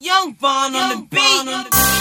Young Vaughn on the beat.